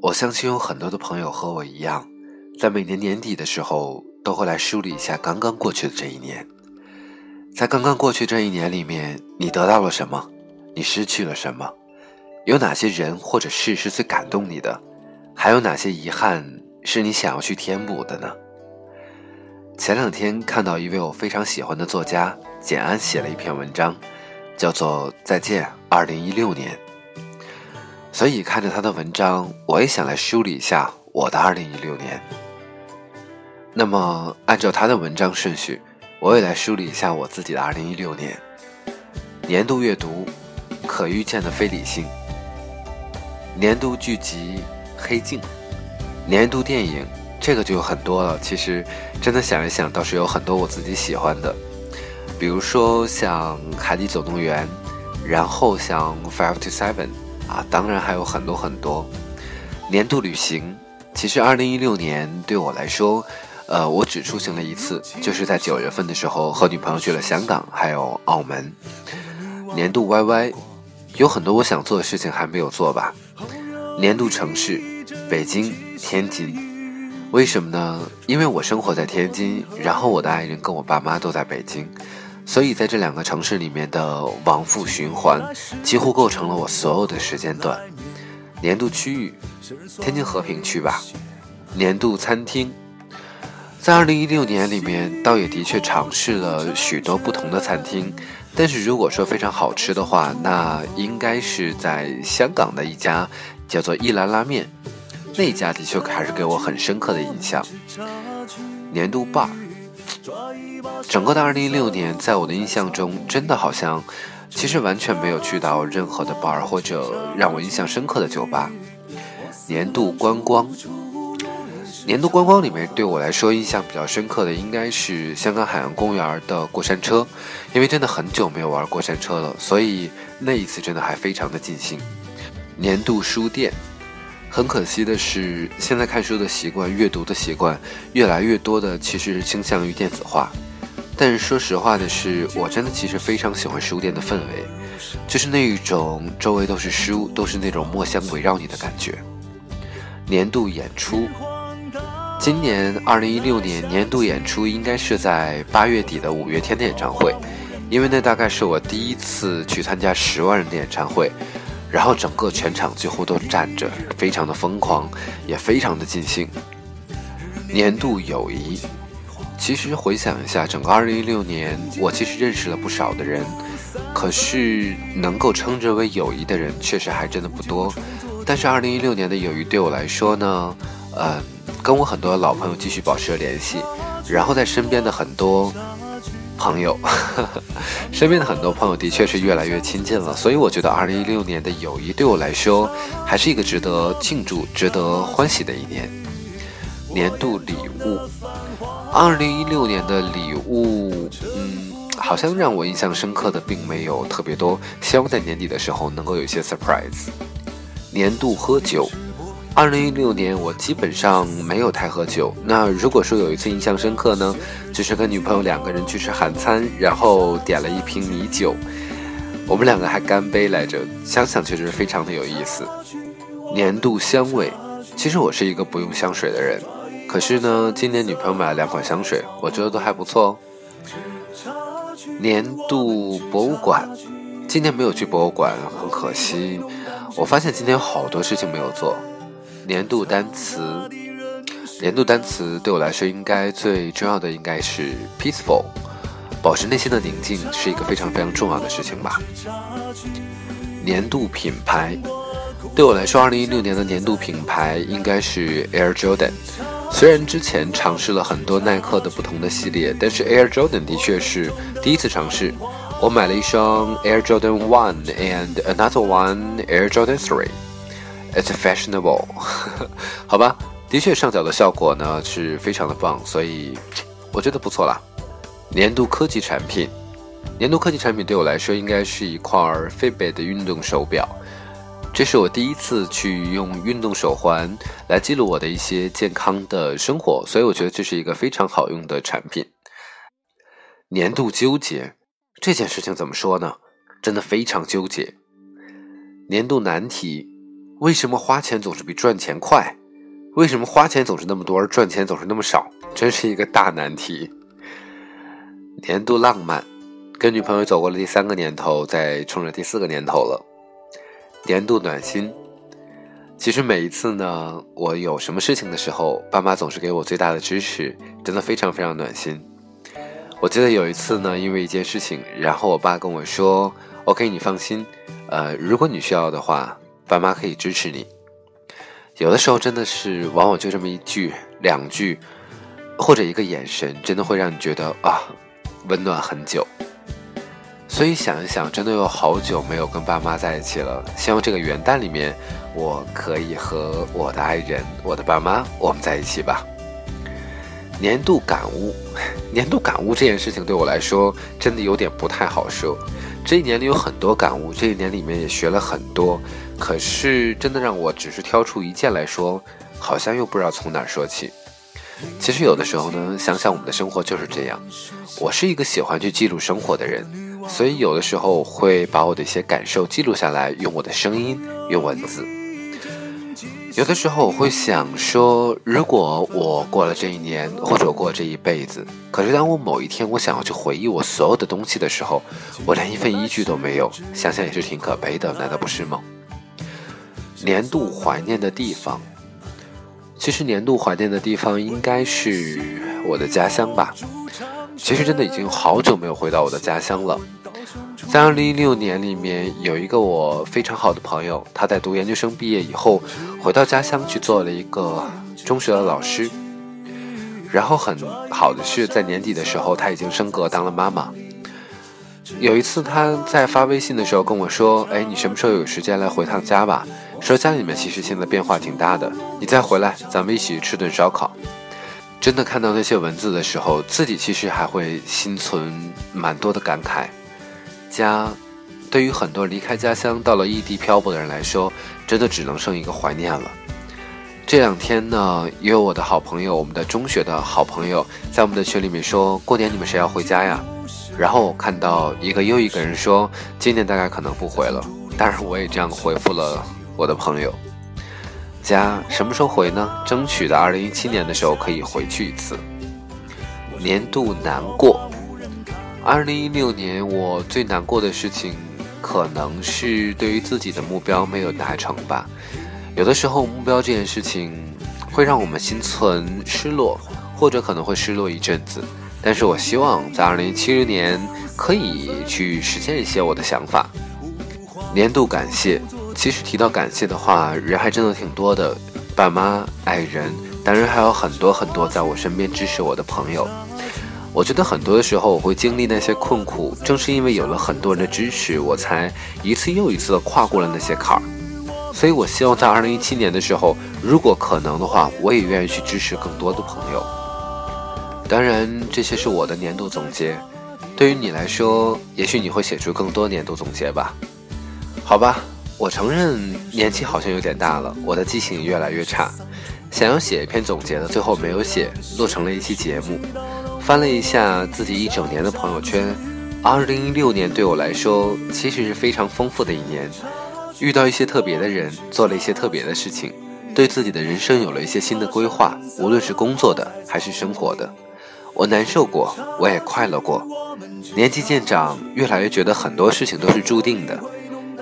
我相信有很多的朋友和我一样，在每年年底的时候都会来梳理一下刚刚过去的这一年。在刚刚过去这一年里面，你得到了什么？你失去了什么？有哪些人或者事是最感动你的？还有哪些遗憾是你想要去填补的呢？前两天看到一位我非常喜欢的作家简安写了一篇文章，叫做《再见，二零一六年》。所以看着他的文章，我也想来梳理一下我的二零一六年。那么按照他的文章顺序，我也来梳理一下我自己的二零一六年。年度阅读，《可预见的非理性》；年度剧集，《黑镜》；年度电影，这个就有很多了。其实真的想一想，倒是有很多我自己喜欢的，比如说像《海底总动员》，然后像《Five to Seven》。啊，当然还有很多很多。年度旅行，其实二零一六年对我来说，呃，我只出行了一次，就是在九月份的时候和女朋友去了香港，还有澳门。年度 YY，有很多我想做的事情还没有做吧。年度城市，北京、天津。为什么呢？因为我生活在天津，然后我的爱人跟我爸妈都在北京。所以，在这两个城市里面的往复循环，几乎构成了我所有的时间段。年度区域，天津和平区吧。年度餐厅，在二零一六年里面，倒也的确尝试了许多不同的餐厅。但是如果说非常好吃的话，那应该是在香港的一家叫做一兰拉面，那家的确还是给我很深刻的印象。年度 bar。整个的二零一六年，在我的印象中，真的好像，其实完全没有去到任何的 bar 或者让我印象深刻的酒吧。年度观光，年度观光里面，对我来说印象比较深刻的应该是香港海洋公园的过山车，因为真的很久没有玩过山车了，所以那一次真的还非常的尽兴。年度书店。很可惜的是，现在看书的习惯、阅读的习惯越来越多的其实倾向于电子化。但是说实话的是，我真的其实非常喜欢书店的氛围，就是那一种周围都是书，都是那种墨香围绕你的感觉。年度演出，今年二零一六年年度演出应该是在八月底的五月天的演唱会，因为那大概是我第一次去参加十万人的演唱会。然后整个全场几乎都站着，非常的疯狂，也非常的尽兴。年度友谊，其实回想一下，整个2016年，我其实认识了不少的人，可是能够称之为友谊的人，确实还真的不多。但是2016年的友谊对我来说呢，嗯，跟我很多老朋友继续保持了联系，然后在身边的很多。朋友，身边的很多朋友的确是越来越亲近了，所以我觉得二零一六年的友谊对我来说还是一个值得庆祝、值得欢喜的一年。年度礼物，二零一六年的礼物，嗯，好像让我印象深刻的并没有特别多，希望在年底的时候能够有一些 surprise。年度喝酒。二零一六年，我基本上没有太喝酒。那如果说有一次印象深刻呢，就是跟女朋友两个人去吃韩餐，然后点了一瓶米酒，我们两个还干杯来着，想想确实非常的有意思。年度香味，其实我是一个不用香水的人，可是呢，今年女朋友买了两款香水，我觉得都还不错哦。年度博物馆，今年没有去博物馆，很可惜。我发现今天有好多事情没有做。年度单词，年度单词对我来说应该最重要的应该是 peaceful，保持内心的宁静是一个非常非常重要的事情吧。年度品牌，对我来说，二零一六年的年度品牌应该是 Air Jordan。虽然之前尝试了很多耐克的不同的系列，但是 Air Jordan 的确是第一次尝试。我买了一双 Air Jordan One and another one Air Jordan Three。It's fashionable，好吧，的确上脚的效果呢是非常的棒，所以我觉得不错啦。年度科技产品，年度科技产品对我来说应该是一块 Fitbit 的运动手表，这是我第一次去用运动手环来记录我的一些健康的生活，所以我觉得这是一个非常好用的产品。年度纠结这件事情怎么说呢？真的非常纠结。年度难题。为什么花钱总是比赚钱快？为什么花钱总是那么多，而赚钱总是那么少？真是一个大难题。年度浪漫，跟女朋友走过了第三个年头，在冲着第四个年头了。年度暖心，其实每一次呢，我有什么事情的时候，爸妈总是给我最大的支持，真的非常非常暖心。我记得有一次呢，因为一件事情，然后我爸跟我说：“OK，你放心，呃，如果你需要的话，爸妈可以支持你。”有的时候真的是，往往就这么一句、两句，或者一个眼神，真的会让你觉得啊。温暖很久，所以想一想，真的有好久没有跟爸妈在一起了。希望这个元旦里面，我可以和我的爱人、我的爸妈，我们在一起吧。年度感悟，年度感悟这件事情对我来说，真的有点不太好说。这一年里有很多感悟，这一年里面也学了很多，可是真的让我只是挑出一件来说，好像又不知道从哪说起。其实有的时候呢，想想我们的生活就是这样。我是一个喜欢去记录生活的人，所以有的时候会把我的一些感受记录下来，用我的声音，用文字。有的时候我会想说，如果我过了这一年，或者过这一辈子，可是当我某一天我想要去回忆我所有的东西的时候，我连一份依据都没有，想想也是挺可悲的，难道不是吗？年度怀念的地方。其实年度怀念的地方应该是我的家乡吧。其实真的已经好久没有回到我的家乡了。在二零一六年里面，有一个我非常好的朋友，他在读研究生毕业以后，回到家乡去做了一个中学的老师。然后很好的是，在年底的时候，他已经升格当了妈妈。有一次他在发微信的时候跟我说：“哎，你什么时候有时间来回趟家吧？”说家里面其实现在变化挺大的，你再回来，咱们一起吃顿烧烤。真的看到那些文字的时候，自己其实还会心存蛮多的感慨。家，对于很多离开家乡到了异地漂泊的人来说，真的只能剩一个怀念了。这两天呢，也有我的好朋友，我们的中学的好朋友，在我们的群里面说过年你们谁要回家呀？然后我看到一个又一个人说今年大概可能不回了，当然我也这样回复了。我的朋友，家什么时候回呢？争取在二零一七年的时候可以回去一次。年度难过，二零一六年我最难过的事情，可能是对于自己的目标没有达成吧。有的时候目标这件事情会让我们心存失落，或者可能会失落一阵子。但是我希望在二零一七年可以去实现一些我的想法。年度感谢。其实提到感谢的话，人还真的挺多的，爸妈、爱人，当然还有很多很多在我身边支持我的朋友。我觉得很多的时候我会经历那些困苦，正是因为有了很多人的支持，我才一次又一次的跨过了那些坎儿。所以我希望在二零一七年的时候，如果可能的话，我也愿意去支持更多的朋友。当然，这些是我的年度总结，对于你来说，也许你会写出更多年度总结吧？好吧。我承认年纪好像有点大了，我的记性越来越差。想要写一篇总结的，最后没有写，录成了一期节目。翻了一下自己一整年的朋友圈，二零一六年对我来说其实是非常丰富的一年，遇到一些特别的人，做了一些特别的事情，对自己的人生有了一些新的规划，无论是工作的还是生活的。我难受过，我也快乐过。年纪渐长，越来越觉得很多事情都是注定的。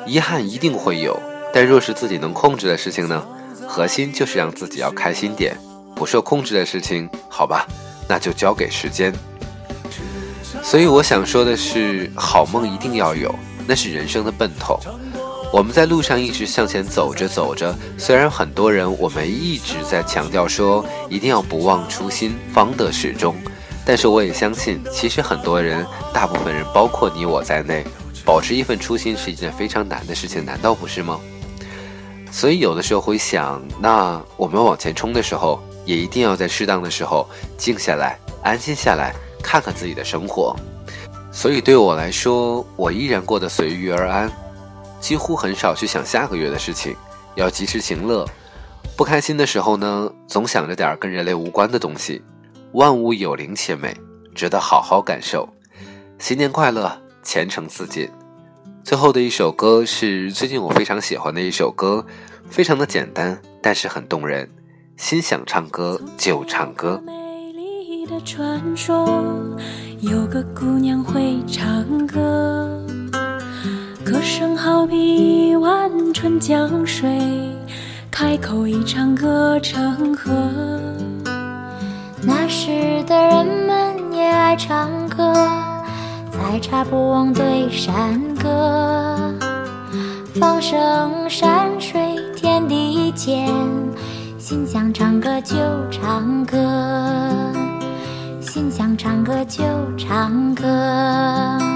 遗憾一定会有，但若是自己能控制的事情呢？核心就是让自己要开心点。不受控制的事情，好吧，那就交给时间。所以我想说的是，好梦一定要有，那是人生的奔头。我们在路上一直向前走着走着，虽然很多人我们一直在强调说一定要不忘初心，方得始终，但是我也相信，其实很多人，大部分人，包括你我在内。保持一份初心是一件非常难的事情，难道不是吗？所以有的时候会想，那我们往前冲的时候，也一定要在适当的时候静下来，安心下来，看看自己的生活。所以对我来说，我依然过得随遇而安，几乎很少去想下个月的事情，要及时行乐。不开心的时候呢，总想着点跟人类无关的东西。万物有灵且美，值得好好感受。新年快乐！前程似锦。最后的一首歌是最近我非常喜欢的一首歌，非常的简单，但是很动人。心想唱歌就唱歌。美丽的传说，有个姑娘会唱歌，歌声好比万春江水，开口一唱歌成河。那时的人们也爱唱歌，采茶不忘对山歌，放声山水天地间。心想唱歌就唱歌，心想唱歌就唱歌。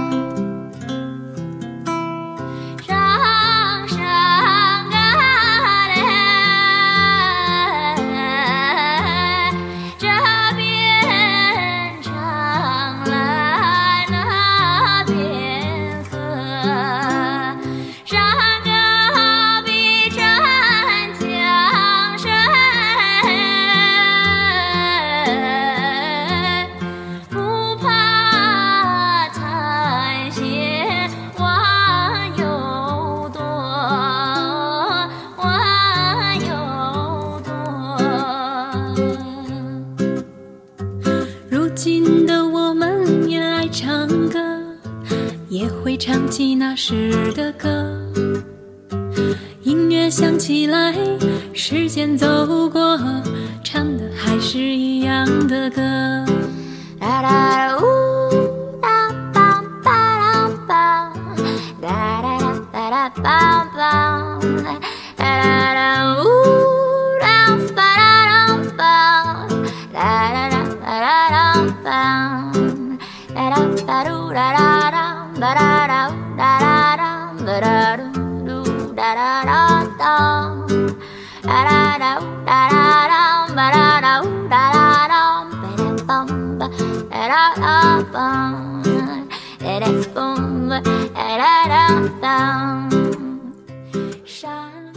唱起那时的歌，音乐响起来，时间走过，唱的还是一样的歌。啦啦呜哒梆梆梆，哒哒哒哒梆梆，哒哒哒呜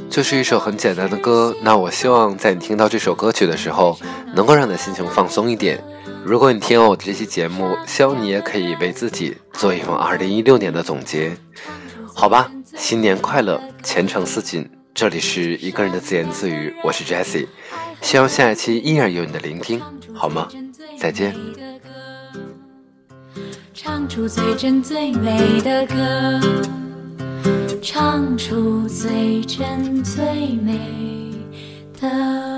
就是一首很简单的歌，那我希望在你听到这首歌曲的时候，能够让你的心情放松一点。如果你听了我的这期节目，希望你也可以为自己做一份二零一六年的总结，好吧？新年快乐，前程似锦。这里是一个人的自言自语，我是 Jessie，希望下一期依然有你的聆听，好吗？再见。唱出最真最美的歌，唱出最真最美的。